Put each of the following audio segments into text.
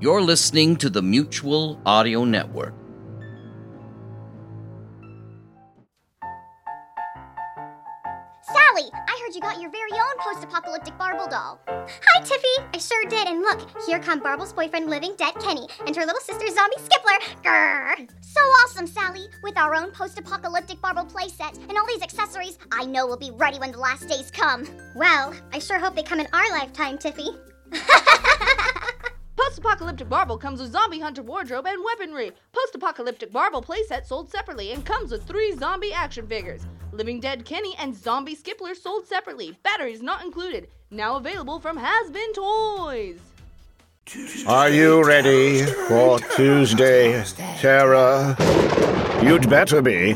You're listening to the Mutual Audio Network. Sally, I heard you got your very own post-apocalyptic Barble doll. Hi, Tiffy. I sure did. And look, here come Barble's boyfriend, living dead Kenny, and her little sister, Zombie Skippler. Grrr. So awesome, Sally. With our own post-apocalyptic Barble playset and all these accessories, I know we'll be ready when the last days come. Well, I sure hope they come in our lifetime, Tiffy. Post-apocalyptic Barble comes with zombie hunter wardrobe and weaponry. Post-apocalyptic Barble playset sold separately and comes with three zombie action figures. Living Dead Kenny and Zombie Skippler sold separately. Batteries not included. Now available from Has Been Toys. Are you ready for Tuesday, Terror? You'd better be,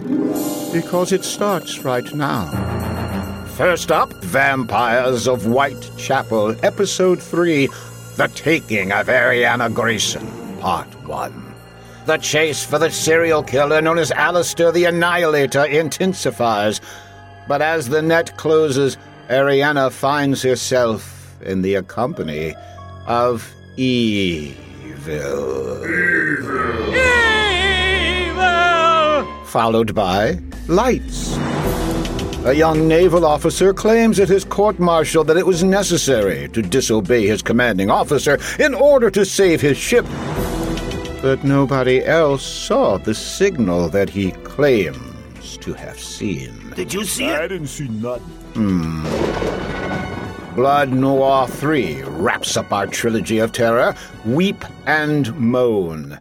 because it starts right now. First up, Vampires of Whitechapel, Episode 3 The Taking of Ariana Grayson, Part 1. The chase for the serial killer known as Alistair the Annihilator intensifies. But as the net closes, Ariana finds herself in the company of evil. Evil! Evil! Followed by lights. A young naval officer claims at his court martial that it was necessary to disobey his commanding officer in order to save his ship. But nobody else saw the signal that he claims to have seen. Did you see it? I didn't see nothing. Hmm. Blood Noir 3 wraps up our trilogy of terror Weep and Moan.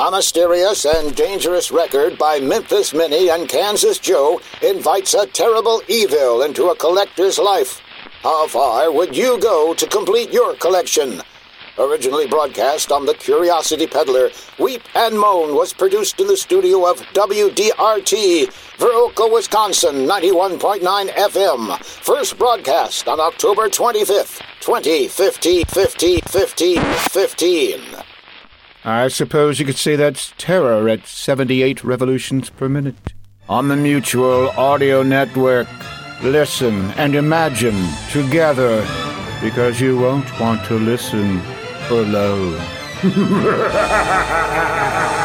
A mysterious and dangerous record by Memphis Minnie and Kansas Joe invites a terrible evil into a collector's life. How far would you go to complete your collection? Originally broadcast on the Curiosity Peddler, Weep and Moan was produced in the studio of WDRT, Viroqua, Wisconsin, 91.9 FM. First broadcast on October 25th, 2015, 15, 15, 15. I suppose you could say that's terror at 78 revolutions per minute. On the Mutual Audio Network, listen and imagine together because you won't want to listen alone.